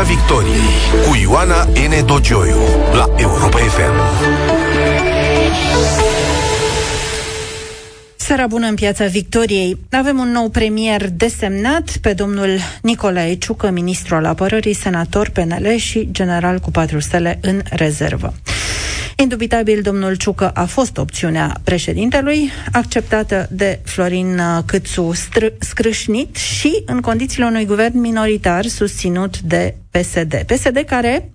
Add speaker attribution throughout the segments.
Speaker 1: Piața Victoriei cu Ioana N. Dogioiu la Europa FM.
Speaker 2: Seara bună în Piața Victoriei. Avem un nou premier desemnat pe domnul Nicolae Ciucă, ministru al apărării, senator PNL și general cu patru stele în rezervă. Indubitabil, domnul Ciucă a fost opțiunea președintelui, acceptată de Florin uh, Câțu str- scrâșnit și în condițiile unui guvern minoritar susținut de PSD. PSD care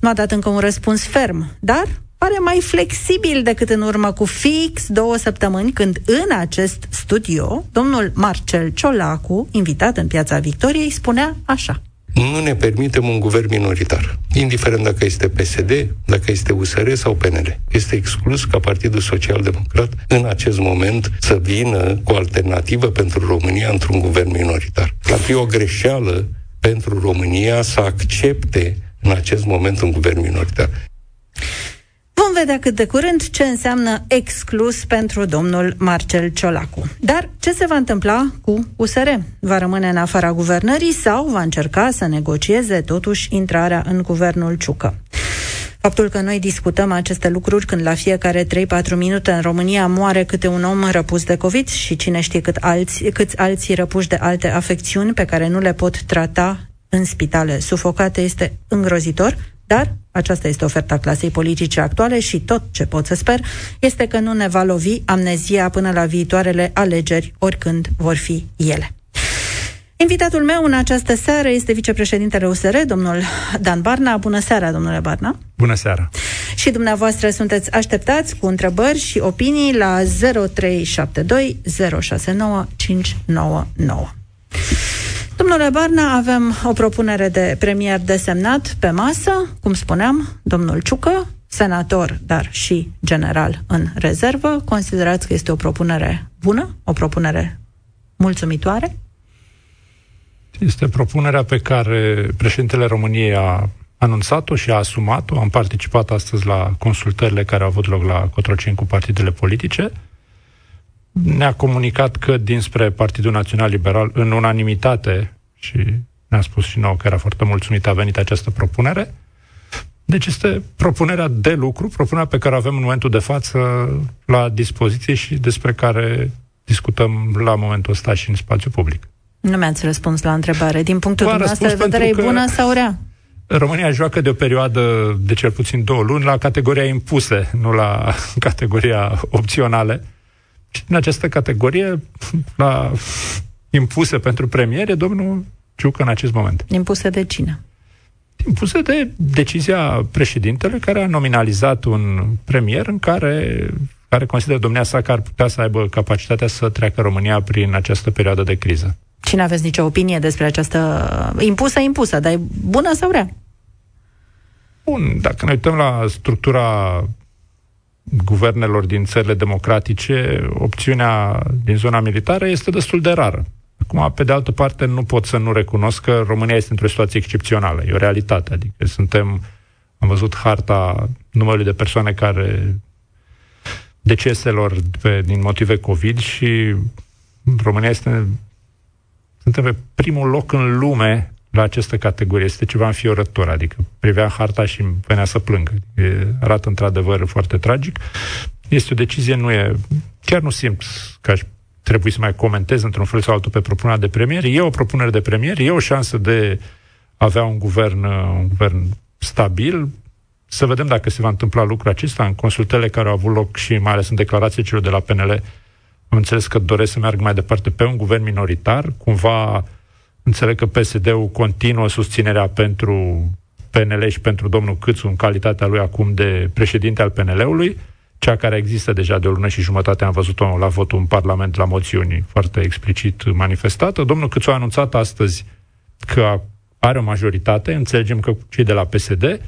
Speaker 2: nu a dat încă un răspuns ferm, dar pare mai flexibil decât în urmă cu fix două săptămâni, când în acest studio, domnul Marcel Ciolacu, invitat în Piața Victoriei, spunea așa
Speaker 3: nu ne permitem un guvern minoritar, indiferent dacă este PSD, dacă este USR sau PNL. Este exclus ca Partidul Social Democrat în acest moment să vină cu o alternativă pentru România într-un guvern minoritar. Ar fi o greșeală pentru România să accepte în acest moment un guvern minoritar.
Speaker 2: Vom vedea cât de curând ce înseamnă exclus pentru domnul Marcel Ciolacu. Dar ce se va întâmpla cu USR? Va rămâne în afara guvernării sau va încerca să negocieze totuși intrarea în guvernul Ciucă? Faptul că noi discutăm aceste lucruri când la fiecare 3-4 minute în România moare câte un om răpus de COVID și cine știe cât alți, câți alții răpuși de alte afecțiuni pe care nu le pot trata în spitale sufocate este îngrozitor, dar aceasta este oferta clasei politice actuale și tot ce pot să sper este că nu ne va lovi amnezia până la viitoarele alegeri, oricând vor fi ele. Invitatul meu în această seară este vicepreședintele USR, domnul Dan Barna. Bună seara, domnule Barna!
Speaker 4: Bună seara!
Speaker 2: Și dumneavoastră sunteți așteptați cu întrebări și opinii la 0372 069 599. Domnule Barna, avem o propunere de premier desemnat pe masă, cum spuneam, domnul Ciucă, senator, dar și general în rezervă. Considerați că este o propunere bună, o propunere mulțumitoare?
Speaker 4: Este propunerea pe care președintele României a anunțat-o și a asumat-o. Am participat astăzi la consultările care au avut loc la Cotroceni cu partidele politice ne-a comunicat că dinspre Partidul Național Liberal, în unanimitate, și ne-a spus și nouă că era foarte mulțumit, a venit această propunere. Deci este propunerea de lucru, propunerea pe care o avem în momentul de față la dispoziție și despre care discutăm la momentul ăsta și în spațiu public.
Speaker 2: Nu mi-ați răspuns la întrebare. Din punctul dumneavoastră de vedere, e bună sau rea?
Speaker 4: România joacă de o perioadă de cel puțin două luni la categoria impuse, nu la categoria opționale. Și în această categorie, la impuse pentru premiere, domnul Ciucă în acest moment.
Speaker 2: Impuse de cine?
Speaker 4: Impuse de decizia președintele care a nominalizat un premier în care care consideră domnia sa că ar putea să aibă capacitatea să treacă România prin această perioadă de criză.
Speaker 2: Cine aveți nicio opinie despre această impusă, impusă, dar e bună sau rea?
Speaker 4: Bun, dacă ne uităm la structura guvernelor din țările democratice, opțiunea din zona militară este destul de rară. Acum, pe de altă parte, nu pot să nu recunosc că România este într-o situație excepțională. E o realitate. Adică suntem, am văzut harta numărului de persoane care deceselor pe, din motive COVID și România este suntem pe primul loc în lume la această categorie. Este ceva înfiorător, adică privea harta și venea să plângă. E, arată într-adevăr foarte tragic. Este o decizie, nu e... Chiar nu simt că aș trebui să mai comentez într-un fel sau altul pe propunerea de premier. E o propunere de premier, e o șansă de a avea un guvern, un guvern stabil. Să vedem dacă se va întâmpla lucrul acesta în consultările care au avut loc și mai ales în declarațiile celor de la PNL. Am înțeles că doresc să meargă mai departe pe un guvern minoritar, cumva Înțeleg că PSD-ul continuă susținerea pentru PNL și pentru domnul Câțu în calitatea lui acum de președinte al PNL-ului, cea care există deja de o lună și jumătate, am văzut-o la votul în Parlament la moțiuni foarte explicit manifestată. Domnul Câțu a anunțat astăzi că are o majoritate, înțelegem că cei de la PSD,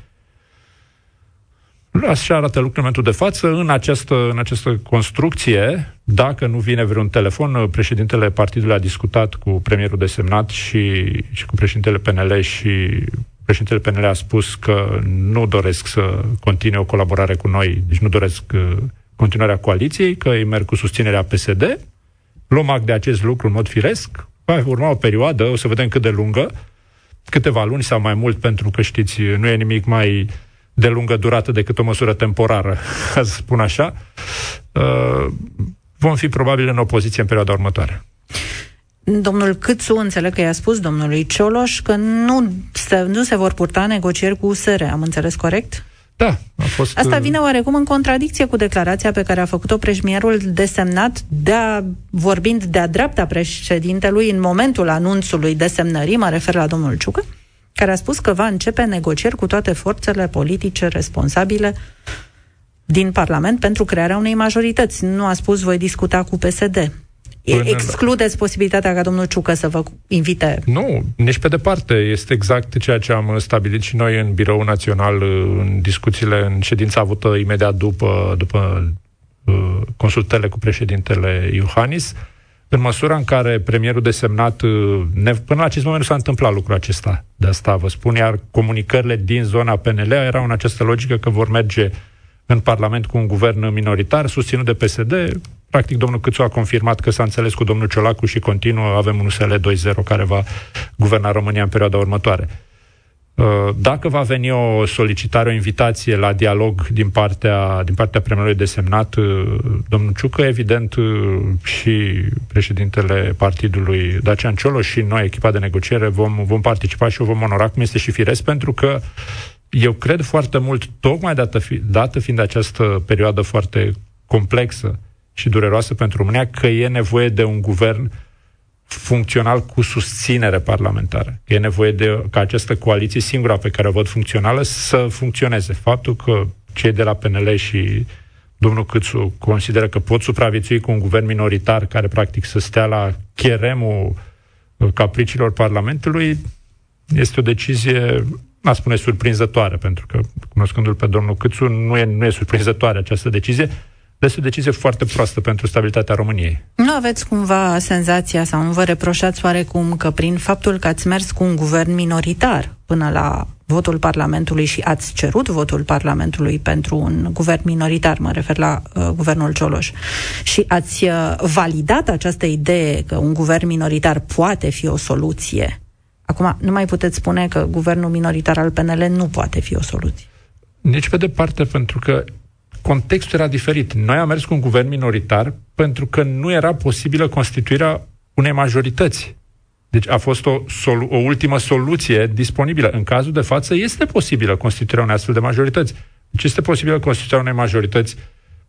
Speaker 4: Așa arată lucrul în momentul de față. În această, în această construcție, dacă nu vine vreun telefon, președintele partidului a discutat cu premierul desemnat și, și cu președintele PNL și președintele PNL a spus că nu doresc să continue o colaborare cu noi, deci nu doresc uh, continuarea coaliției, că îi merg cu susținerea PSD. Luăm act de acest lucru în mod firesc. Va urma o perioadă, o să vedem cât de lungă, câteva luni sau mai mult, pentru că știți, nu e nimic mai de lungă durată decât o măsură temporară, ca să spun așa, uh, vom fi probabil în opoziție în perioada următoare.
Speaker 2: Domnul Câțu, înțeleg că i-a spus domnului Cioloș că nu se, nu se vor purta negocieri cu USR. Am înțeles corect?
Speaker 4: Da, a fost...
Speaker 2: Asta uh, vine oarecum în contradicție cu declarația pe care a făcut-o preșmierul desemnat, de-a, vorbind de-a dreapta președintelui în momentul anunțului desemnării, mă refer la domnul Ciucă, care a spus că va începe negocieri cu toate forțele politice responsabile din Parlament pentru crearea unei majorități. Nu a spus voi discuta cu PSD. Până Excludeți la... posibilitatea ca domnul Ciucă să vă invite?
Speaker 4: Nu, nici pe departe. Este exact ceea ce am stabilit și noi în Biroul Național, în discuțiile, în ședința avută imediat după, după uh, consultările cu președintele Iohannis. În măsura în care premierul desemnat, uh, ne, până la acest moment nu s-a întâmplat lucrul acesta, de asta vă spun, iar comunicările din zona PNL erau în această logică că vor merge în Parlament cu un guvern minoritar, susținut de PSD, Practic, domnul Câțu a confirmat că s-a înțeles cu domnul Ciolacu și continuă, avem un USL 2.0 care va guverna România în perioada următoare. Uh, dacă va veni o solicitare, o invitație la dialog din partea, din partea premierului desemnat, uh, domnul Ciucă, evident, uh, și președintele partidului Dacian Cioloș și noi, echipa de negociere, vom, vom participa și o vom onora, cum este și firesc, pentru că eu cred foarte mult, tocmai dată, fi, dată fiind această perioadă foarte complexă, și dureroasă pentru România că e nevoie de un guvern funcțional cu susținere parlamentară. E nevoie de ca această coaliție, singura pe care o văd funcțională, să funcționeze. Faptul că cei de la PNL și domnul Câțu consideră că pot supraviețui cu un guvern minoritar care practic să stea la cheremul capriciilor Parlamentului, este o decizie, a spune, surprinzătoare, pentru că, cunoscându-l pe domnul Câțu, nu e, nu e surprinzătoare această decizie, este o decizie foarte proastă pentru stabilitatea României.
Speaker 2: Nu aveți cumva senzația sau nu vă reproșați oarecum că prin faptul că ați mers cu un guvern minoritar până la votul Parlamentului și ați cerut votul Parlamentului pentru un guvern minoritar, mă refer la uh, guvernul Cioloș, și ați uh, validat această idee că un guvern minoritar poate fi o soluție. Acum, nu mai puteți spune că guvernul minoritar al PNL nu poate fi o soluție.
Speaker 4: Nici pe departe, pentru că contextul era diferit. Noi am mers cu un guvern minoritar pentru că nu era posibilă constituirea unei majorități. Deci a fost o, solu- o ultimă soluție disponibilă. În cazul de față este posibilă constituirea unei astfel de majorități. Deci este posibilă constituirea unei majorități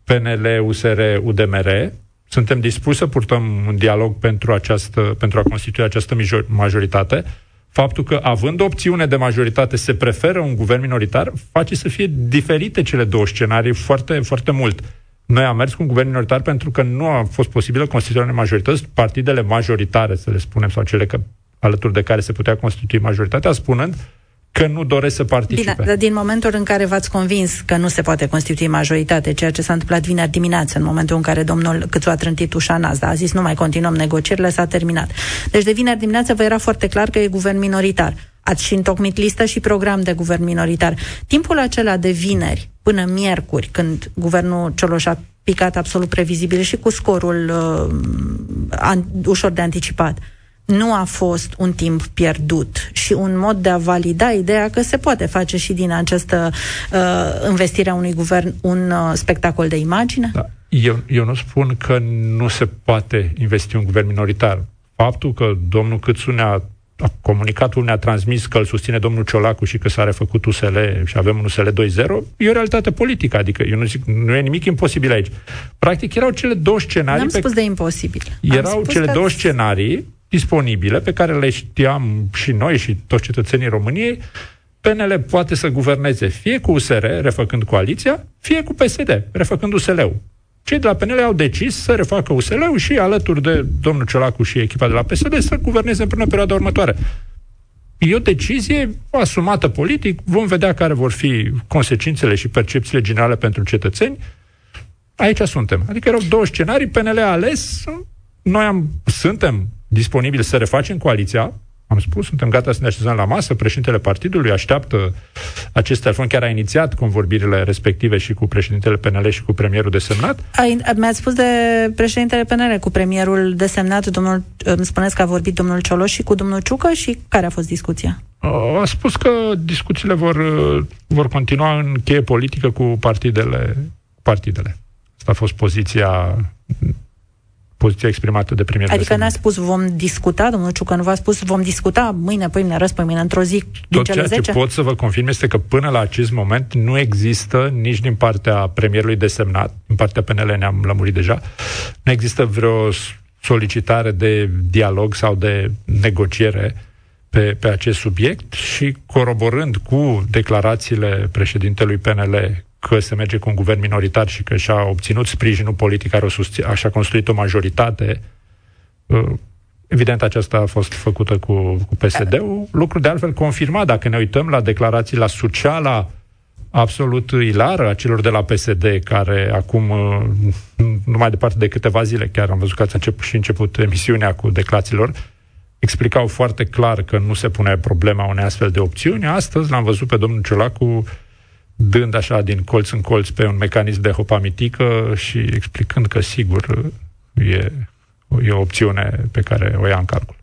Speaker 4: PNL, USR, UDMR. Suntem dispuși să purtăm un dialog pentru, această, pentru a constitui această majoritate faptul că, având opțiune de majoritate, se preferă un guvern minoritar, face să fie diferite cele două scenarii foarte, foarte mult. Noi am mers cu un guvern minoritar pentru că nu a fost posibilă constituirea unei majorități, partidele majoritare, să le spunem, sau cele că, alături de care se putea constitui majoritatea, spunând că nu doresc să participe.
Speaker 2: Bine, dar din momentul în care v-ați convins că nu se poate constitui majoritate, ceea ce s-a întâmplat vineri dimineață, în momentul în care domnul Câțu a trântit ușa NASDA, a zis nu mai continuăm negocierile, s-a terminat. Deci de vineri dimineață vă era foarte clar că e guvern minoritar. Ați și întocmit listă și program de guvern minoritar. Timpul acela de vineri până miercuri, când guvernul Cioloș a picat absolut previzibil și cu scorul uh, an, ușor de anticipat, nu a fost un timp pierdut și un mod de a valida ideea că se poate face și din această uh, investire a unui guvern un uh, spectacol de imagine? Da.
Speaker 4: Eu, eu nu spun că nu se poate investi un guvern minoritar. Faptul că domnul Câțu ne-a a comunicatul ne-a transmis că îl susține domnul Ciolacu și că s-a refăcut USL și avem un USL 2.0, e o realitate politică, adică eu nu zic, nu e nimic imposibil aici. Practic erau cele două scenarii...
Speaker 2: N-am pe... spus de imposibil.
Speaker 4: Erau cele două scenarii disponibile, pe care le știam și noi și toți cetățenii României, PNL poate să guverneze fie cu USR, refăcând coaliția, fie cu PSD, refăcând USL-ul. Cei de la PNL au decis să refacă USL-ul și alături de domnul Ciolacu și echipa de la PSD să guverneze până în perioada următoare. E o decizie asumată politic, vom vedea care vor fi consecințele și percepțiile generale pentru cetățeni. Aici suntem. Adică erau două scenarii, PNL a ales, noi am, suntem disponibili să refacem coaliția, Am spus, suntem gata să ne așezăm la masă, președintele partidului așteaptă acest telefon, chiar a inițiat convorbirile respective și cu președintele PNL și cu premierul desemnat.
Speaker 2: Mi-ați spus de președintele PNL cu premierul desemnat, domnul, îmi spuneți că a vorbit domnul Cioloș și cu domnul Ciucă și care a fost discuția?
Speaker 4: A spus că discuțiile vor, vor continua în cheie politică cu partidele. partidele. Asta a fost poziția poziția exprimată de premierul.
Speaker 2: Adică n-a spus vom discuta, domnul Ciucă, nu v-a spus vom discuta mâine, pâine, răs, mâine, într-o zi din
Speaker 4: Tot
Speaker 2: cele
Speaker 4: ceea 10? ce pot să vă confirm este că până la acest moment nu există nici din partea premierului desemnat, din partea PNL ne-am lămurit deja, nu există vreo solicitare de dialog sau de negociere pe, pe acest subiect și coroborând cu declarațiile președintelui PNL că se merge cu un guvern minoritar și că și-a obținut sprijinul politic, care o susține, așa construit o majoritate, uh, evident aceasta a fost făcută cu, cu PSD-ul, lucru de altfel confirmat dacă ne uităm la declarații, la sociala absolut ilară a celor de la PSD, care acum, uh, nu mai departe de câteva zile, chiar am văzut că ați început și început emisiunea cu declarațiilor, explicau foarte clar că nu se pune problema unei astfel de opțiuni. Astăzi l-am văzut pe domnul Ciolacu dând așa din colț în colț pe un mecanism de hopamitică și explicând că sigur e, e o opțiune pe care o ia în calcul.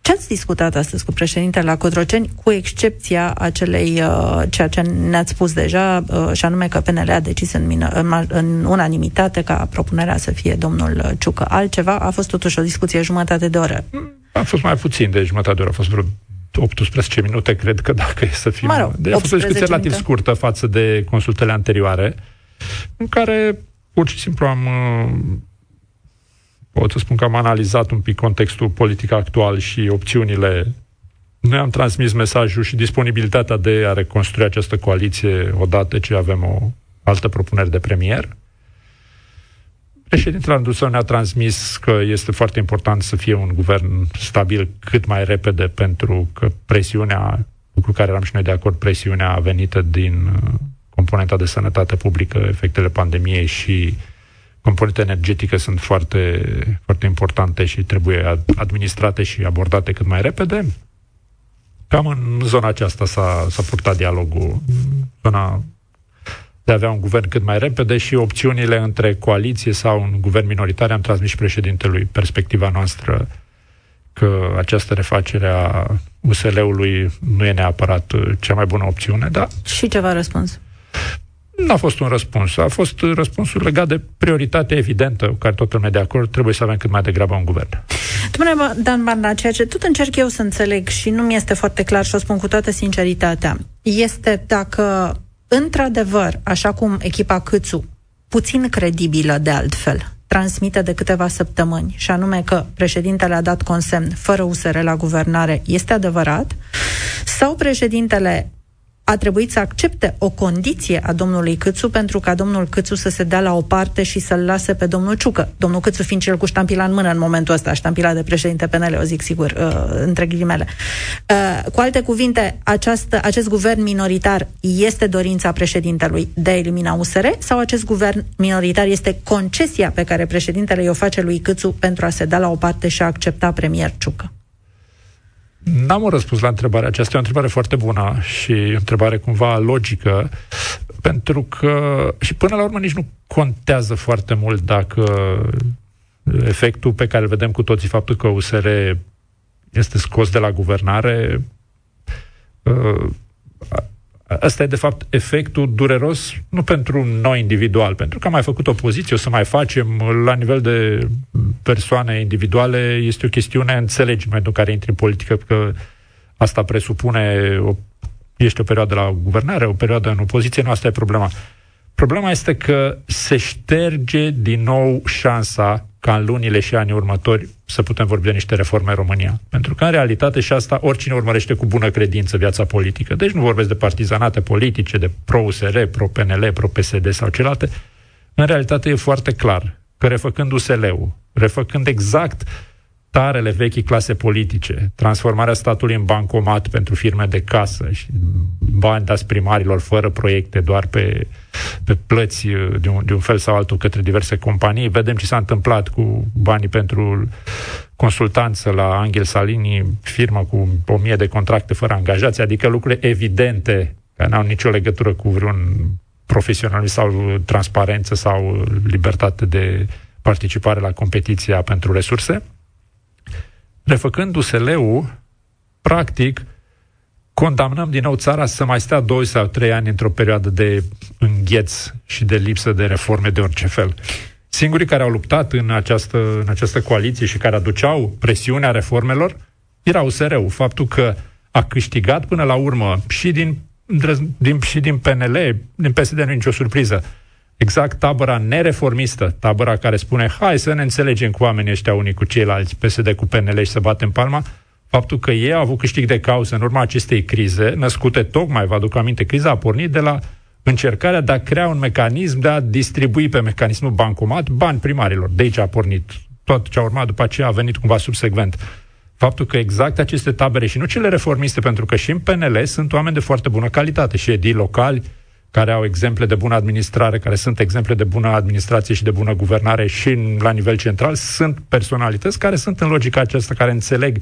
Speaker 2: Ce ați discutat astăzi cu președintele la Cotroceni, cu excepția acelei, uh, ceea ce ne-ați spus deja, uh, și anume că PNL a decis în, mină, în, în unanimitate ca propunerea să fie domnul Ciucă. Altceva a fost totuși o discuție jumătate de oră.
Speaker 4: A fost mai puțin de jumătate de oră, a fost vreo 18 minute, cred că dacă e să fim...
Speaker 2: Mă rog,
Speaker 4: de a fost o discuție relativ scurtă față de consultele anterioare, în care pur și simplu am pot să spun că am analizat un pic contextul politic actual și opțiunile. Noi am transmis mesajul și disponibilitatea de a reconstrui această coaliție odată ce avem o altă propunere de premier. Președintele Andrusău ne-a transmis că este foarte important să fie un guvern stabil cât mai repede pentru că presiunea, cu care eram și noi de acord, presiunea venită din uh, componenta de sănătate publică, efectele pandemiei și componenta energetică sunt foarte, foarte importante și trebuie administrate și abordate cât mai repede. Cam în zona aceasta s-a, s-a purtat dialogul, zona de a avea un guvern cât mai repede și opțiunile între coaliție sau un guvern minoritar. Am transmis și președintelui perspectiva noastră că această refacere a USL-ului nu e neapărat cea mai bună opțiune, da.
Speaker 2: Și ce v-a răspuns?
Speaker 4: Nu a fost un răspuns. A fost răspunsul legat de prioritatea evidentă cu care toată lumea de acord. Trebuie să avem cât mai degrabă un guvern.
Speaker 2: Domnule Dan Barna, ceea ce tot încerc eu să înțeleg și nu mi este foarte clar și o spun cu toată sinceritatea, este dacă într-adevăr, așa cum echipa Câțu, puțin credibilă de altfel, transmite de câteva săptămâni, și anume că președintele a dat consemn fără USR la guvernare, este adevărat, sau președintele a trebuit să accepte o condiție a domnului Câțu pentru ca domnul Câțu să se dea la o parte și să-l lase pe domnul Ciucă. Domnul Câțu fiind cel cu ștampila în mână în momentul ăsta, ștampila de președinte PNL, o zic sigur, uh, între ghilimele. Uh, cu alte cuvinte, această, acest guvern minoritar este dorința președintelui de a elimina USR sau acest guvern minoritar este concesia pe care președintele i-o face lui Câțu pentru a se da la o parte și a accepta premier Ciucă?
Speaker 4: N-am un răspuns la întrebarea aceasta. E o întrebare foarte bună și o întrebare cumva logică, pentru că și până la urmă nici nu contează foarte mult dacă efectul pe care îl vedem cu toții, faptul că USR este scos de la guvernare, uh, Asta e, de fapt, efectul dureros, nu pentru noi individual, pentru că am mai făcut opoziție, o să mai facem, la nivel de persoane individuale, este o chestiune, înțelegi în momentul în care intri în politică, că asta presupune, o, ești o perioadă la guvernare, o perioadă în opoziție, nu asta e problema. Problema este că se șterge din nou șansa ca în lunile și anii următori să putem vorbi de niște reforme în România. Pentru că, în realitate, și asta oricine urmărește cu bună credință viața politică. Deci nu vorbesc de partizanate politice, de pro-USR, pro-PNL, pro-PSD sau celelalte. În realitate e foarte clar că refăcând USL-ul, refăcând exact tarele vechi clase politice, transformarea statului în bancomat pentru firme de casă și bani dați primarilor fără proiecte, doar pe, pe plăți de un, de un fel sau altul către diverse companii. Vedem ce s-a întâmplat cu banii pentru consultanță la Angel Salini, firmă cu o mie de contracte fără angajați, adică lucruri evidente care n-au nicio legătură cu vreun profesionalism sau transparență sau libertate de participare la competiția pentru resurse. Refăcând USL-ul, practic, condamnăm din nou țara să mai stea 2 sau 3 ani într-o perioadă de îngheț și de lipsă de reforme de orice fel. Singurii care au luptat în această, în această coaliție și care aduceau presiunea reformelor era USR-ul. Faptul că a câștigat până la urmă și din, din, și din PNL, din PSD nu e nicio surpriză, exact tabăra nereformistă, tabăra care spune hai să ne înțelegem cu oamenii ăștia unii cu ceilalți, PSD cu PNL și să batem palma, faptul că ei au avut câștig de cauză în urma acestei crize, născute tocmai, vă aduc aminte, criza a pornit de la încercarea de a crea un mecanism de a distribui pe mecanismul bancomat bani primarilor. De aici a pornit tot ce a urmat, după aceea a venit cumva subsecvent. Faptul că exact aceste tabere și nu cele reformiste, pentru că și în PNL sunt oameni de foarte bună calitate și edii locali, care au exemple de bună administrare, care sunt exemple de bună administrație și de bună guvernare și la nivel central, sunt personalități care sunt în logica aceasta, care înțeleg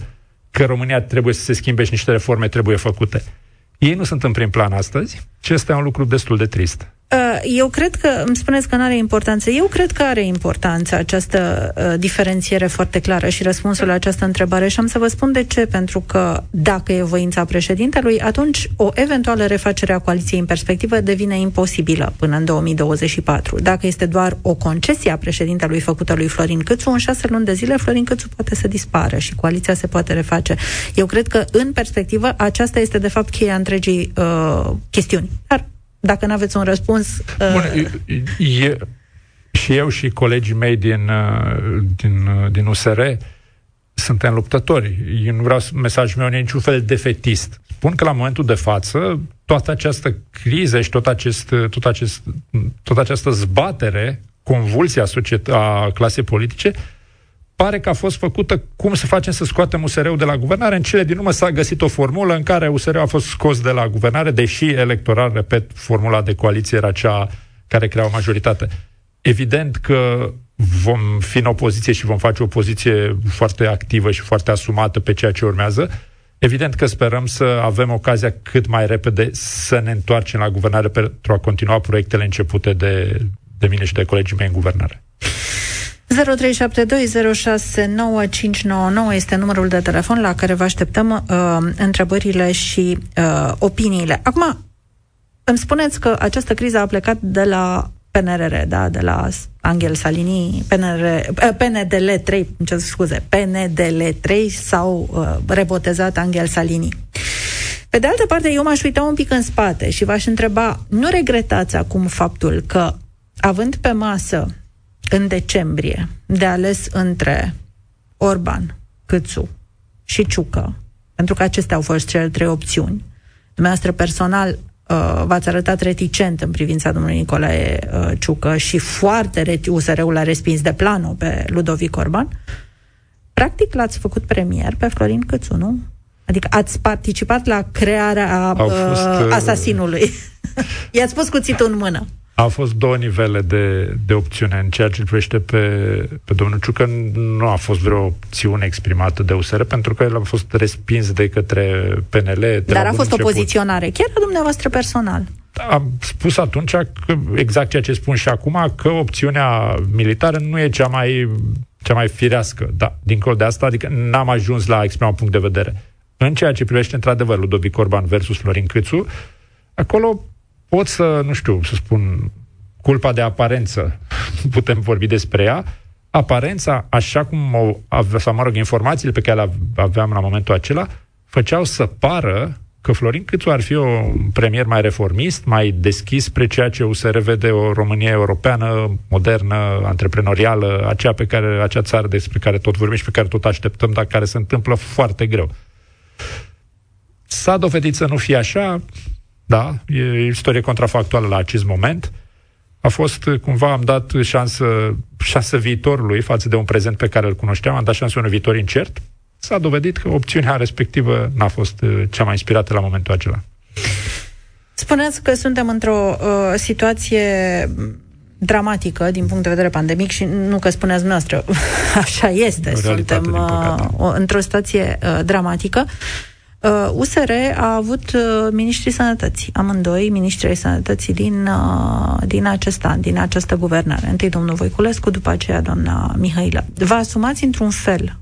Speaker 4: că România trebuie să se schimbe și niște reforme trebuie făcute. Ei nu sunt în prim plan astăzi și este un lucru destul de trist.
Speaker 2: Uh, eu cred că, îmi spuneți că nu are importanță. Eu cred că are importanță această uh, diferențiere foarte clară și răspunsul la această întrebare și am să vă spun de ce. Pentru că dacă e voința președintelui, atunci o eventuală refacere a coaliției în perspectivă devine imposibilă până în 2024. Dacă este doar o concesie a președintelui făcută lui Florin Câțu, în șase luni de zile Florin Câțu poate să dispară și coaliția se poate reface. Eu cred că, în perspectivă, aceasta este de fapt cheia întregii uh, chestiuni. Dar dacă nu aveți un răspuns... Uh...
Speaker 4: Bun, e, și eu și colegii mei din, uh, din, uh, din USR suntem luptători. Eu nu vreau mesajul meu niciun fel defetist. Spun că la momentul de față, toată această criză și tot, acest, tot, acest, tot această zbatere, convulsia a clasei politice, pare că a fost făcută cum să facem să scoatem USR-ul de la guvernare. În cele din urmă s-a găsit o formulă în care USR a fost scos de la guvernare, deși electoral, repet, formula de coaliție era cea care crea o majoritate. Evident că vom fi în opoziție și vom face o poziție foarte activă și foarte asumată pe ceea ce urmează. Evident că sperăm să avem ocazia cât mai repede să ne întoarcem la guvernare pentru a continua proiectele începute de, de mine și de colegii mei în guvernare.
Speaker 2: 0372069599 este numărul de telefon la care vă așteptăm uh, întrebările și uh, opiniile. Acum, îmi spuneți că această criză a plecat de la PNRR, da, de la Angel Salini, PNR, uh, PNDL 3, ce scuze, PNDL 3 sau uh, rebotezat Angel Salini. Pe de altă parte, eu m-aș uita un pic în spate și v-aș întreba, nu regretați acum faptul că, având pe masă în decembrie de ales între Orban, Câțu și Ciucă, pentru că acestea au fost cele trei opțiuni. Dumneavoastră personal uh, v-ați arătat reticent în privința domnului Nicolae uh, Ciucă și foarte reti USR-ul a respins de plano pe Ludovic Orban. Practic l-ați făcut premier pe Florin Câțu, nu? Adică ați participat la crearea uh, fost, uh, asasinului. I-ați pus cuțitul în mână.
Speaker 4: Au fost două nivele de, de opțiune în ceea ce îl privește pe, pe domnul Ciucă. Nu a fost vreo opțiune exprimată de USR, pentru că el a fost respins de către PNL. De
Speaker 2: Dar a fost o poziționare, chiar a dumneavoastră personal.
Speaker 4: Am spus atunci că, exact ceea ce spun și acum, că opțiunea militară nu e cea mai, cea mai firească. Da, dincolo de asta, adică n-am ajuns la a exprima un punct de vedere. În ceea ce privește, într-adevăr, Ludovic Orban versus Florin Câțu, acolo pot să, nu știu, să spun, culpa de aparență, putem vorbi despre ea, aparența, așa cum o, sau mă rog, informațiile pe care le aveam la momentul acela, făceau să pară că Florin Câțu ar fi un premier mai reformist, mai deschis spre ceea ce se revede o România europeană, modernă, antreprenorială, aceea pe care, acea țară despre care tot vorbim și pe care tot așteptăm, dar care se întâmplă foarte greu. S-a dovedit să nu fie așa, da, e istorie contrafactuală la acest moment. A fost, cumva, am dat șansă, șansă viitorului față de un prezent pe care îl cunoșteam, am dat șansă unui viitor incert. S-a dovedit că opțiunea respectivă n-a fost uh, cea mai inspirată la momentul acela.
Speaker 2: Spuneți că suntem într-o uh, situație dramatică din punct de vedere pandemic și nu că spuneți noastră, așa este, suntem uh, într-o situație uh, dramatică. Uh, USR a avut uh, ministrii sănătății, amândoi ministrii sănătății din, uh, din acest an, din această guvernare. Întâi domnul Voiculescu, după aceea doamna Mihailă. Vă asumați într-un fel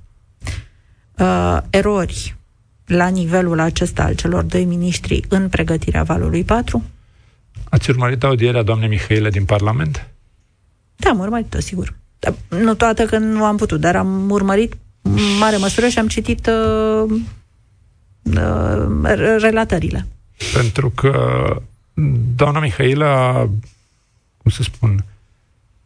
Speaker 2: uh, erori la nivelul acesta al celor doi miniștri în pregătirea valului 4?
Speaker 4: Ați urmărit audierea doamnei Mihailă din Parlament?
Speaker 2: Da, am urmărit-o, sigur. Nu toată că nu am putut, dar am urmărit mare măsură și am citit uh, uh, relatările.
Speaker 4: Pentru că doamna Mihailă a, cum să spun,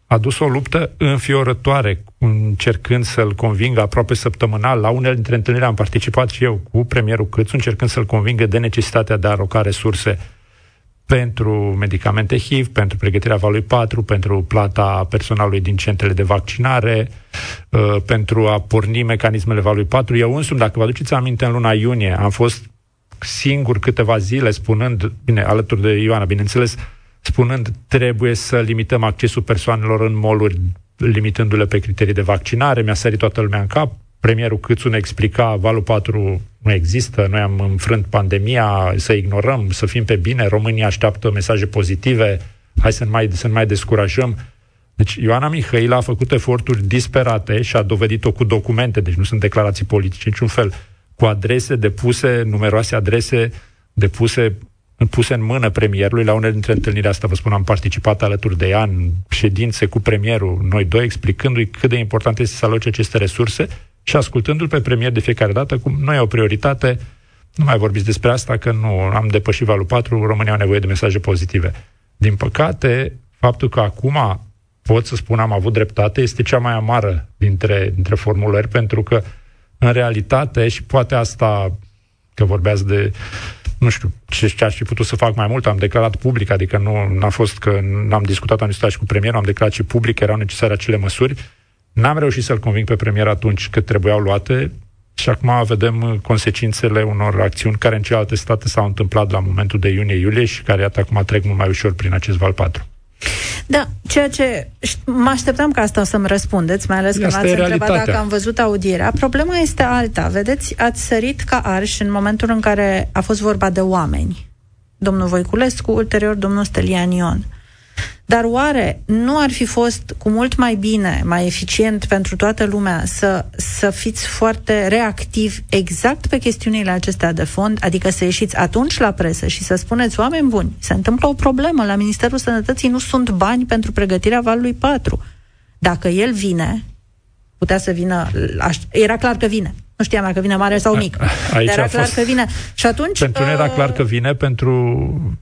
Speaker 4: a dus o luptă înfiorătoare, încercând să-l convingă aproape săptămânal. La unele dintre întâlniri am participat și eu cu premierul Câțu, încercând să-l convingă de necesitatea de a aloca resurse pentru medicamente HIV, pentru pregătirea valului 4, pentru plata personalului din centrele de vaccinare, uh, pentru a porni mecanismele valului 4. Eu însumi, dacă vă aduceți aminte, în luna iunie am fost singur câteva zile spunând, bine, alături de Ioana, bineînțeles, spunând trebuie să limităm accesul persoanelor în moluri, limitându-le pe criterii de vaccinare. Mi-a sărit toată lumea în cap. Premierul Câțu ne explica, valul 4 nu există, noi am înfrânt pandemia, să ignorăm, să fim pe bine, România așteaptă mesaje pozitive, hai să nu mai, să mai descurajăm. Deci Ioana Mihail a făcut eforturi disperate și a dovedit-o cu documente, deci nu sunt declarații politice niciun fel, cu adrese depuse, numeroase adrese depuse puse în mână premierului. La unele dintre întâlniri asta, vă spun, am participat alături de ea în ședințe cu premierul, noi doi, explicându-i cât de important este să aloce aceste resurse și ascultându-l pe premier de fiecare dată, cum nu e o prioritate, nu mai vorbiți despre asta, că nu am depășit valul 4, România au nevoie de mesaje pozitive. Din păcate, faptul că acum pot să spun am avut dreptate este cea mai amară dintre, dintre formulări, pentru că în realitate, și poate asta că vorbeați de nu știu, ce, ce aș fi putut să fac mai mult, am declarat public, adică nu a fost că n-am discutat, am discutat și cu premierul, am declarat și public, erau necesare acele măsuri. N-am reușit să-l conving pe premier atunci că trebuiau luate și acum vedem consecințele unor acțiuni care în celelalte state s-au întâmplat la momentul de iunie-iulie și care, iată, acum trec mult mai ușor prin acest val 4.
Speaker 2: Da, ceea ce mă așteptam ca asta să-mi răspundeți, mai ales că m-ați întrebat dacă am văzut audierea. Problema este alta. Vedeți, ați sărit ca arș în momentul în care a fost vorba de oameni. Domnul Voiculescu, ulterior domnul Stelian Ion. Dar oare nu ar fi fost cu mult mai bine, mai eficient pentru toată lumea să, să fiți foarte reactivi exact pe chestiunile acestea de fond, adică să ieșiți atunci la presă și să spuneți, oameni buni, se întâmplă o problemă, la Ministerul Sănătății nu sunt bani pentru pregătirea valului 4. Dacă el vine, putea să vină, era clar că vine. Nu știam dacă vine mare sau mic. Aici dar era clar fost... că vine. Și atunci...
Speaker 4: Pentru uh... era clar că vine, pentru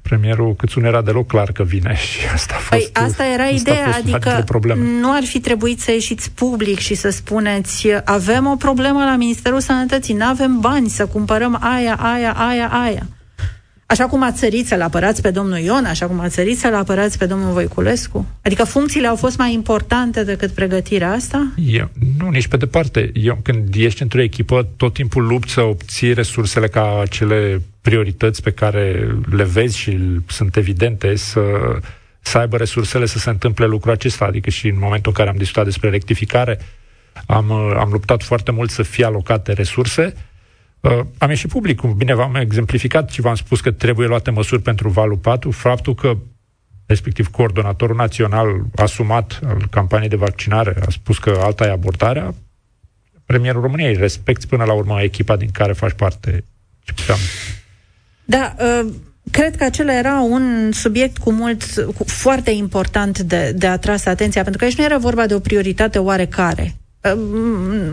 Speaker 4: premierul Câțu nu era deloc clar că vine și asta a păi fost...
Speaker 2: Păi asta era asta ideea, adică nu ar fi trebuit să ieșiți public și să spuneți avem o problemă la Ministerul Sănătății, nu avem bani să cumpărăm aia, aia, aia, aia. Așa cum ați sărit să-l apărați pe domnul Ion, așa cum ați sărit să-l apărați pe domnul Voiculescu? Adică funcțiile au fost mai importante decât pregătirea asta?
Speaker 4: Eu, nu, nici pe departe. Eu, când ești într-o echipă, tot timpul lupți să obții resursele ca acele priorități pe care le vezi și sunt evidente să, să aibă resursele să se întâmple lucrul acesta. Adică și în momentul în care am discutat despre rectificare, am, am luptat foarte mult să fie alocate resurse, Uh, am ieșit public, bine v-am exemplificat și v-am spus că trebuie luate măsuri pentru valul 4, faptul că respectiv coordonatorul național asumat al campaniei de vaccinare a spus că alta e abordarea, premierul României respecti până la urmă echipa din care faci parte.
Speaker 2: Da, uh, cred că acela era un subiect cu mult, cu, foarte important de, de atras atenția, pentru că aici nu era vorba de o prioritate oarecare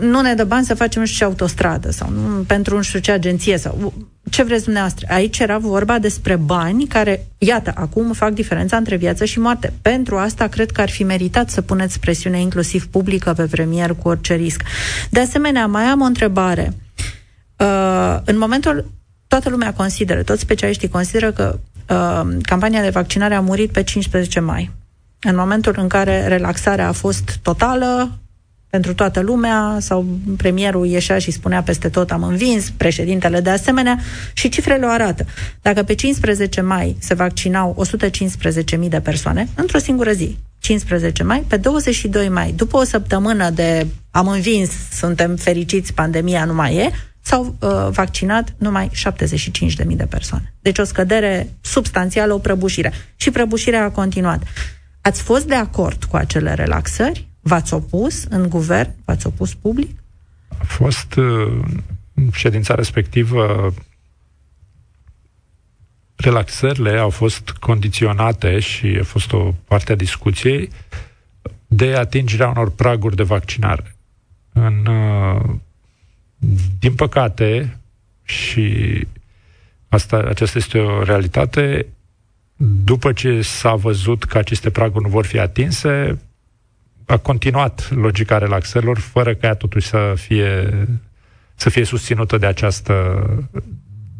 Speaker 2: nu ne dă bani să facem nu știu ce autostradă sau nu, pentru nu știu ce agenție sau ce vreți dumneavoastră. Aici era vorba despre bani care, iată, acum fac diferența între viață și moarte. Pentru asta cred că ar fi meritat să puneți presiune inclusiv publică pe premier cu orice risc. De asemenea, mai am o întrebare. Uh, în momentul, toată lumea consideră, toți specialiștii consideră că uh, campania de vaccinare a murit pe 15 mai. În momentul în care relaxarea a fost totală, pentru toată lumea, sau premierul ieșea și spunea peste tot am învins, președintele de asemenea, și cifrele o arată. Dacă pe 15 mai se vaccinau 115.000 de persoane, într-o singură zi, 15 mai, pe 22 mai, după o săptămână de am învins, suntem fericiți, pandemia nu mai e, s-au uh, vaccinat numai 75.000 de persoane. Deci o scădere substanțială, o prăbușire. Și prăbușirea a continuat. Ați fost de acord cu acele relaxări? V-ați opus în guvern? V-ați opus public?
Speaker 4: A fost uh, ședința respectivă relaxările au fost condiționate și a fost o parte a discuției de atingerea unor praguri de vaccinare. În, uh, din păcate, și asta, aceasta este o realitate, după ce s-a văzut că aceste praguri nu vor fi atinse, a continuat logica relaxărilor, fără ca ea totuși să fie, să fie susținută de această,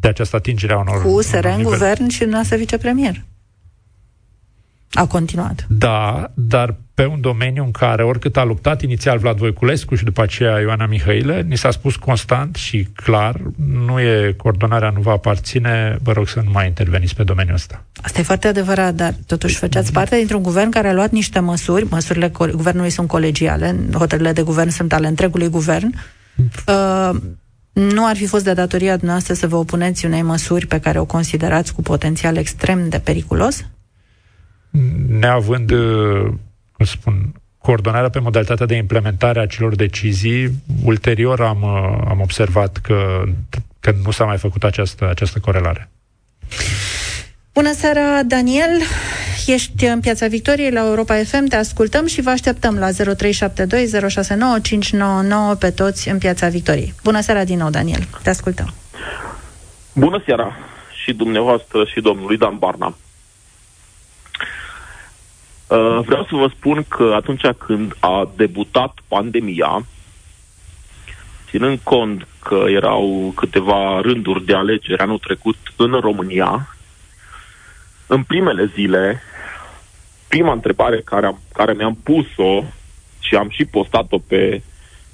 Speaker 4: de această atingere a unor...
Speaker 2: Cu USR în guvern și dumneavoastră vicepremier. A continuat.
Speaker 4: Da, dar pe un domeniu în care, oricât a luptat inițial Vlad Voiculescu și după aceea Ioana Mihailă, ni s-a spus constant și clar, nu e coordonarea, nu va aparține, vă rog să nu mai interveniți pe domeniul ăsta.
Speaker 2: Asta e foarte adevărat, dar totuși făceați parte dintr-un guvern care a luat niște măsuri, măsurile guvernului sunt colegiale, hotările de guvern sunt ale întregului guvern. Uh, nu ar fi fost de datoria noastră să vă opuneți unei măsuri pe care o considerați cu potențial extrem de periculos?
Speaker 4: neavând, uh, cum spun, coordonarea pe modalitatea de implementare a celor decizii, ulterior am, uh, am observat că, că nu s-a mai făcut această, această corelare.
Speaker 2: Bună seara, Daniel! Ești în Piața Victoriei la Europa FM, te ascultăm și vă așteptăm la 0372 pe toți în Piața Victoriei. Bună seara din nou, Daniel! Te ascultăm!
Speaker 5: Bună seara și dumneavoastră și domnului Dan Barna. Uh, vreau să vă spun că atunci când a debutat pandemia, ținând cont că erau câteva rânduri de alegeri anul trecut în România, în primele zile, prima întrebare care, am, care mi-am pus-o și am și postat-o pe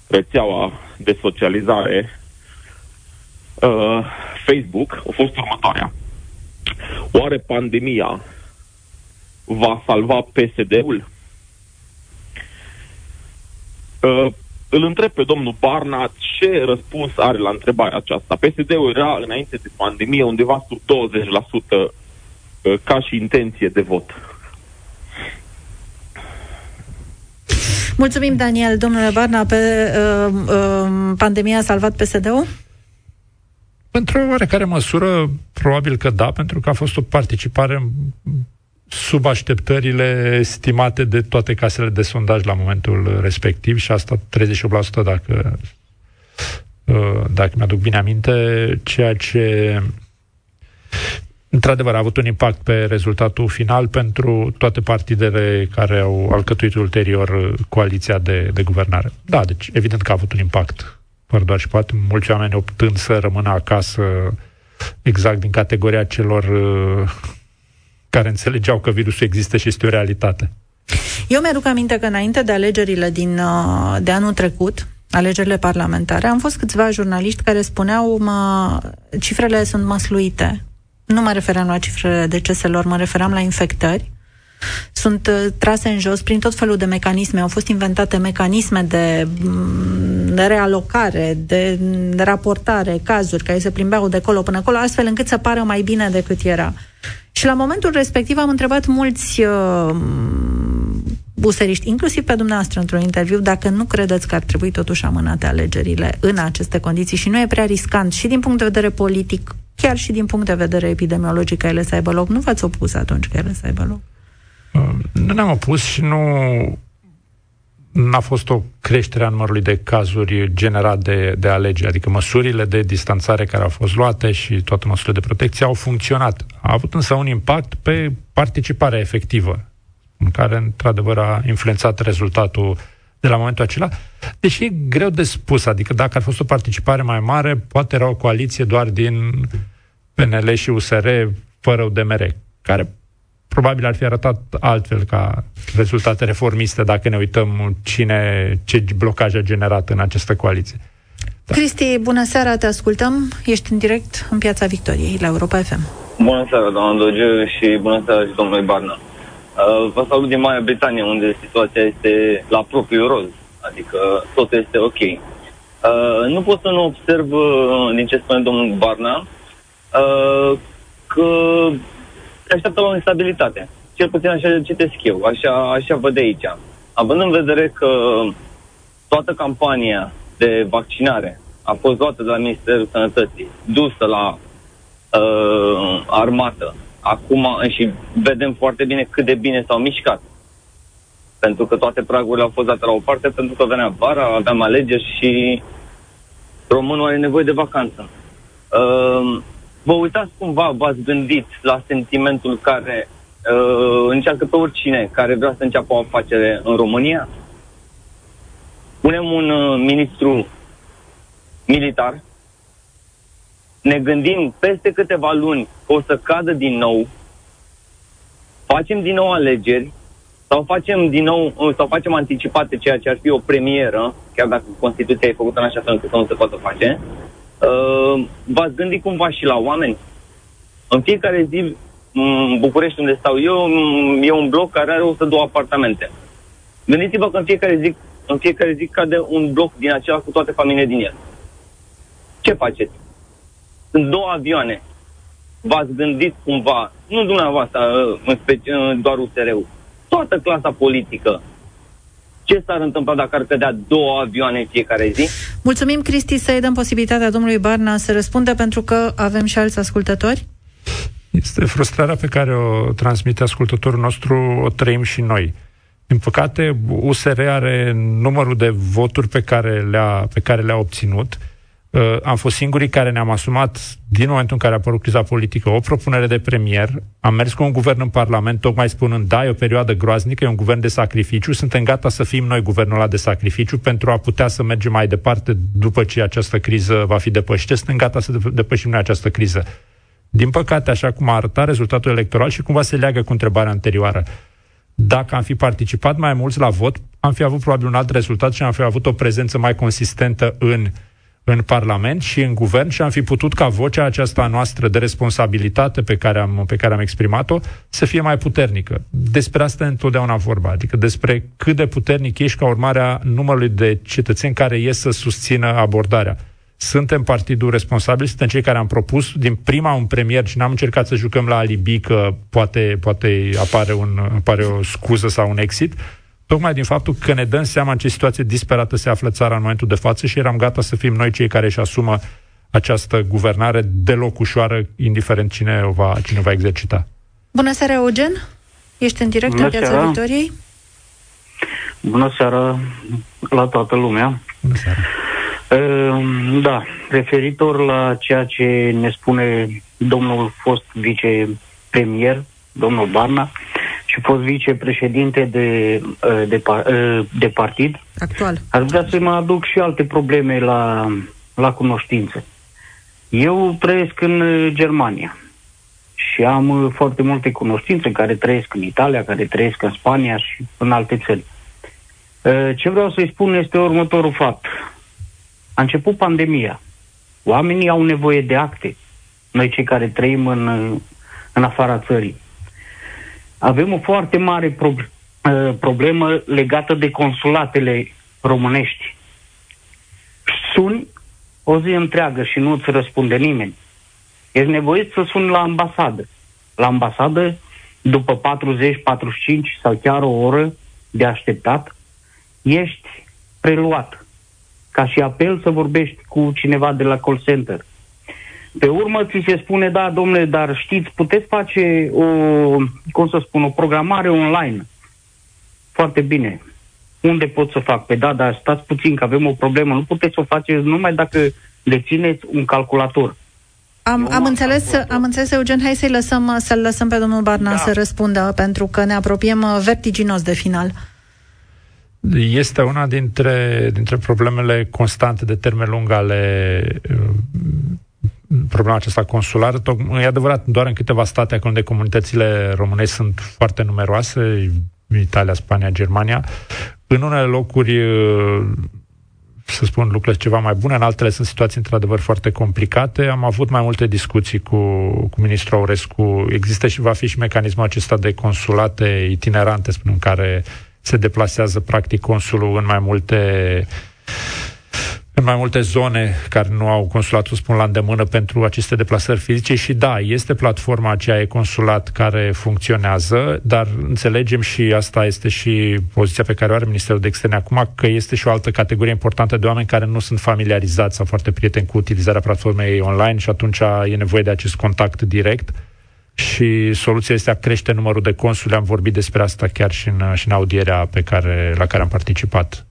Speaker 5: rețeaua de socializare uh, Facebook a fost următoarea. Oare pandemia va salva PSD-ul? Uh, îl întreb pe domnul Barna ce răspuns are la întrebarea aceasta. PSD-ul era înainte de pandemie undeva sub 20% uh, ca și intenție de vot.
Speaker 2: Mulțumim, Daniel. Domnule Barna, pe uh, uh, pandemia a salvat PSD-ul?
Speaker 4: Într-o oarecare măsură, probabil că da, pentru că a fost o participare sub așteptările estimate de toate casele de sondaj la momentul respectiv și asta 38% dacă, uh, dacă mi-aduc bine aminte, ceea ce într-adevăr a avut un impact pe rezultatul final pentru toate partidele care au alcătuit ulterior coaliția de, de guvernare. Da, deci evident că a avut un impact, fără doar și poate, mulți oameni optând să rămână acasă exact din categoria celor uh, care înțelegeau că virusul există și este o realitate.
Speaker 2: Eu mi-aduc aminte că înainte de alegerile din, uh, de anul trecut, alegerile parlamentare, am fost câțiva jurnaliști care spuneau mă, cifrele sunt măsluite. Nu mă refeream la cifrele deceselor, mă refeream la infectări. Sunt uh, trase în jos prin tot felul de mecanisme. Au fost inventate mecanisme de, mm, de realocare, de, de raportare, cazuri care se plimbeau de acolo până acolo, astfel încât să pară mai bine decât era. Și la momentul respectiv am întrebat mulți uh, buseriști, inclusiv pe dumneavoastră într-un interviu, dacă nu credeți că ar trebui totuși amânate alegerile în aceste condiții și nu e prea riscant și din punct de vedere politic, chiar și din punct de vedere epidemiologic ca ele să aibă loc. Nu v-ați opus atunci că ele să aibă loc?
Speaker 4: Uh, nu ne-am opus și nu n-a fost o creștere a numărului de cazuri generat de, de alegeri, adică măsurile de distanțare care au fost luate și toate măsurile de protecție au funcționat. A avut însă un impact pe participarea efectivă, în care într-adevăr a influențat rezultatul de la momentul acela. Deși e greu de spus, adică dacă ar fost o participare mai mare, poate era o coaliție doar din PNL și USR fără UDMR, care probabil ar fi arătat altfel ca rezultate reformiste dacă ne uităm cine, ce blocaj a generat în această coaliție.
Speaker 2: Da. Cristi, bună seara, te ascultăm. Ești în direct în Piața Victoriei, la Europa FM.
Speaker 6: Bună seara, doamna Doge, și bună seara și domnului Barna. Uh, vă salut din Marea Britanie, unde situația este la propriu roz, adică totul este ok. Uh, nu pot să nu observ, uh, din ce spune domnul Barna, uh, că se așteaptă la o instabilitate. Cel puțin așa citesc eu, așa, așa văd de aici. Având în vedere că toată campania de vaccinare a fost luată de la Ministerul Sănătății, dusă la uh, armată, acum și vedem foarte bine cât de bine s-au mișcat. Pentru că toate pragurile au fost date la o parte, pentru că venea vara, aveam alegeri și românul are nevoie de vacanță. Uh, vă uitați cumva, v-ați gândit la sentimentul care uh, încearcă pe oricine care vrea să înceapă o afacere în România? Punem un uh, ministru militar, ne gândim peste câteva luni o să cadă din nou, facem din nou alegeri sau facem din nou uh, sau facem anticipate ceea ce ar fi o premieră, chiar dacă Constituția e făcută în așa fel încât să nu se poată face, Uh, v-ați gândit cumva și la oameni? În fiecare zi, în București, unde stau eu, e un bloc care are 102 apartamente. Gândiți-vă că în fiecare zi, în fiecare zi cade un bloc din acela cu toate familiile din el. Ce faceți? Sunt două avioane. V-ați gândit cumva, nu dumneavoastră, în speci- doar USR-ul, toată clasa politică, ce s-ar întâmpla dacă ar cădea două avioane în fiecare zi?
Speaker 2: Mulțumim, Cristi, să-i dăm posibilitatea domnului Barna să răspundă, pentru că avem și alți ascultători.
Speaker 4: Este frustrarea pe care o transmite ascultătorul nostru, o trăim și noi. Din păcate, USR are numărul de voturi pe care le-a, pe care le-a obținut uh, am fost singurii care ne-am asumat, din momentul în care a apărut criza politică, o propunere de premier. Am mers cu un guvern în Parlament, tocmai spunând, da, e o perioadă groaznică, e un guvern de sacrificiu, suntem gata să fim noi guvernul ăla de sacrificiu pentru a putea să mergem mai departe după ce această criză va fi depășită, suntem gata să depășim noi această criză. Din păcate, așa cum a arătat rezultatul electoral și cumva se leagă cu întrebarea anterioară. Dacă am fi participat mai mulți la vot, am fi avut probabil un alt rezultat și am fi avut o prezență mai consistentă în uh, în Parlament și în Guvern și am fi putut ca vocea aceasta noastră de responsabilitate pe care am, pe care am exprimat-o să fie mai puternică. Despre asta e întotdeauna vorba, adică despre cât de puternic ești ca urmare a numărului de cetățeni care ies să susțină abordarea. Suntem partidul responsabil, suntem cei care am propus din prima un premier și n-am încercat să jucăm la alibi că poate, poate apare, un, apare o scuză sau un exit, tocmai din faptul că ne dăm seama în ce situație disperată se află țara în momentul de față și eram gata să fim noi cei care își asumă această guvernare deloc ușoară, indiferent cine o va, cine o va exercita.
Speaker 2: Bună seara, Eugen! Ești în direct Bună în Piața seara. Victoriei?
Speaker 7: Bună seara la toată lumea.
Speaker 4: Bună seara.
Speaker 7: Uh, da, referitor la ceea ce ne spune domnul fost vicepremier, domnul Barna, uh, și fost vicepreședinte de, uh, de, uh, de partid.
Speaker 2: Actual.
Speaker 7: Aș vrea să mă aduc și alte probleme la, la cunoștință. Eu trăiesc în uh, Germania și am foarte multe cunoștințe care trăiesc în Italia, care trăiesc în Spania și în alte țări. Ce vreau să-i spun este următorul fapt. A început pandemia. Oamenii au nevoie de acte. Noi cei care trăim în, în afara țării avem o foarte mare pro- uh, problemă legată de consulatele românești. Suni o zi întreagă și nu îți răspunde nimeni. Ești nevoit să suni la ambasadă. La ambasadă, după 40, 45 sau chiar o oră de așteptat, ești preluat. Ca și apel să vorbești cu cineva de la call center. Pe urmă ți se spune, da, domnule, dar știți, puteți face o, cum să spun, o programare online. Foarte bine. Unde pot să fac? Pe da, dar stați puțin că avem o problemă. Nu puteți să o faceți numai dacă dețineți un calculator.
Speaker 2: Am, am, înțeles, am înțeles, Eugen, hai să-i lăsăm, să-l lăsăm pe domnul Barna da. să răspundă, pentru că ne apropiem uh, vertiginos de final.
Speaker 4: Este una dintre, dintre problemele constante de termen lung ale uh, problema aceasta consulară. E adevărat, doar în câteva state acolo unde comunitățile românești sunt foarte numeroase, Italia, Spania, Germania, în unele locuri să spun lucrurile ceva mai bune, în altele sunt situații într-adevăr foarte complicate. Am avut mai multe discuții cu, cu ministrul Aurescu. Există și va fi și mecanismul acesta de consulate itinerante, spun, în care se deplasează practic consulul în mai multe în mai multe zone care nu au consulatul, spun la îndemână, pentru aceste deplasări fizice și da, este platforma aceea e-consulat care funcționează, dar înțelegem și asta este și poziția pe care o are Ministerul de Externe acum, că este și o altă categorie importantă de oameni care nu sunt familiarizați sau foarte prieteni cu utilizarea platformei online și atunci e nevoie de acest contact direct și soluția este a crește numărul de consuli. Am vorbit despre asta chiar și în, și în audierea pe care, la care am participat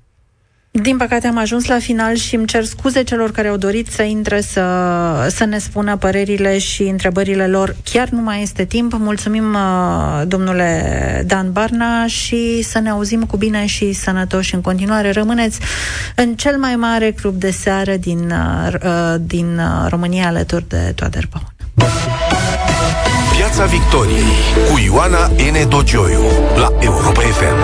Speaker 2: din păcate am ajuns la final și îmi cer scuze celor care au dorit să intre să, să ne spună părerile și întrebările lor. Chiar nu mai este timp. Mulțumim, uh, domnule Dan Barna, și să ne auzim cu bine și sănătoși în continuare. Rămâneți în cel mai mare club de seară din, uh, uh, din România alături de Toader Băun.
Speaker 1: Piața Victoriei cu Ioana N. Dogioiu la Europa FM.